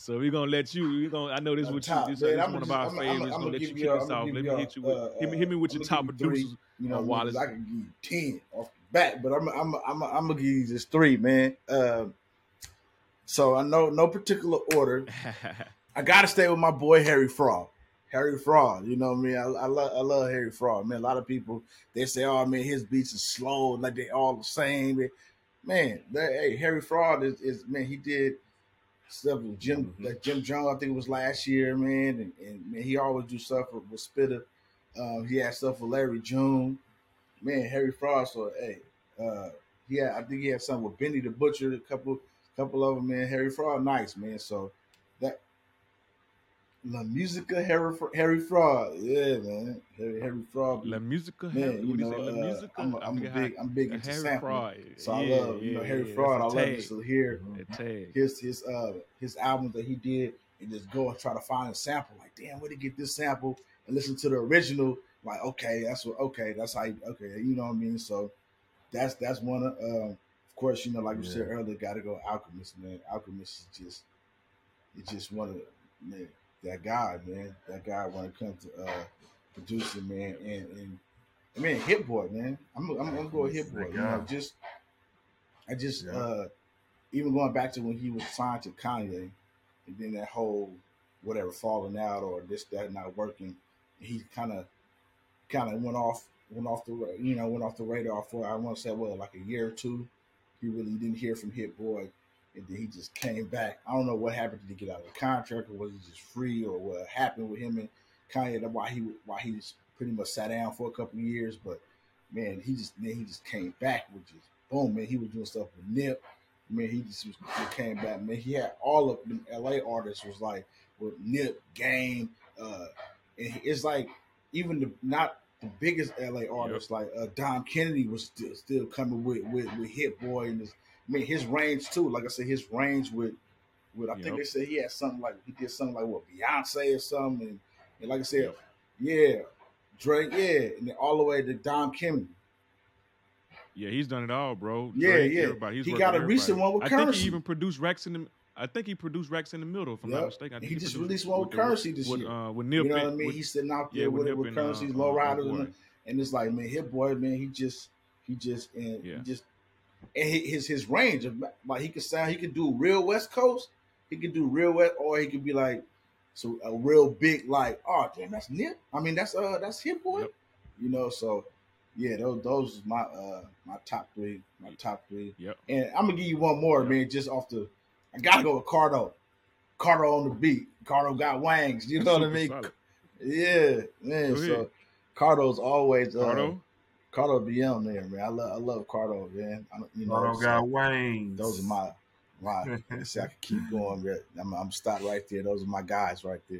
So we're gonna let you. We gonna. I know this what top, you. This, man, this I'ma one of our favorites. Gonna let you kick us off. Let me hit you with. uh, hit me. Hit me with your top give you three, producers. You know, uh, what I mean? Wallace. I can give you ten off the bat, but I'm I'm I'm I'm gonna give you just three, man. Um, so I know no particular order. I gotta stay with my boy Harry Fraud. Harry Fraud, you know what I mean? I, I love I love Harry Fraud, man. A lot of people they say, "Oh man, his beats are slow, like they all the same." Man, that, hey, Harry Fraud is, is man. He did stuff with Jim Mhm. that Jim Jones. I think it was last year, man. And, and man, he always do stuff with, with Spitta. Um, he had stuff with Larry June. Man, Harry Fraud, or hey, uh, yeah, I think he had something with Benny the Butcher. A couple, couple of them, man. Harry Fraud, nice man. So that La Musica Harry Harry Fraud, yeah, man. Harry Harry Fraud. La Musica. man, Harry- you what do know, say? La uh, Musica. I'm, a, I'm a big, I'm big into Harry sampling. Fraud. So I Yeah, love, you know, yeah, Harry yeah, Fraud. I love tag. just to hear his his uh his albums that he did and just go and try to find a sample. Like, damn, where did he get this sample? And listen to the original. Like, okay, that's what. Okay, that's how. You, okay, you know what I mean. So that's that's one of. Um, of course, you know, like you said earlier, got to go Alchemist, man. Alchemist is just, it's just one of the man. That guy, man. That guy when it comes to uh producing, man, and and I mean, Hit Boy, man. I'm I'm, I'm gonna go Hit Boy. You know, just I just Yeah. uh even going back to when he was signed to Kanye, and then that whole whatever falling out or this that not working, he kind of kind of went off went off the you know went off the radar for I want to say well like a year or two. He really didn't hear from Hit Boy, and then he just came back. I don't know what happened. Did he get out of the contract, or was he just free, or what happened with him and Kanye? Why he why he was pretty much sat down for a couple of years, but man, he just then he just came back with just boom, man. He was doing stuff with Nip. Man, he just was, he came back. Man, he had all of them LA artists was like with Nip, Game, uh, and it's like even the not the biggest LA artists like uh, Dom Kennedy was still still coming with with, with Hit Boy and his I mean his range too. Like I said, his range with with I think they said he had something like he did something like what Beyonce or something, and, and like I said, Yep. yeah, Drake, yeah, and then all the way to Dom Kennedy. Yeah, he's done it all, bro. Yeah, Drake, yeah. Everybody. He's He got with a recent one with I think he even produced Racks in the. I think he produced Racks in the middle, if I'm Yep. not mistaken. I He just released one with the- Curren$y this with, year. Uh, with Nip You know what I mean? with- He's sitting out yeah, there with with, with and, currencies, uh, low riders, and, and it's like, man, Hit Boy, man, he just, he just, and Yeah. he just, and his his range of like he could sound, he could do real West Coast, he could do real West, or he could be like, so a real big like, oh damn, that's Nip. I mean, that's uh, that's Hit Boy, Yep. you know. So yeah, those those is my uh my top three, my top three. Yep. And I'm gonna give you one more, Yep. man, just off the. I gotta go with Cardo. Cardo on the beat. Cardo got wangs. You know what I mean? solid. Yeah, man. So. Cardo's always uh, Cardo. Cardo be on there, man. I love I love Cardo, man. I, don't- you know, so got Wayne. those are my my. see, I can keep going, but I'm I'm stop right there. Those are my guys right there.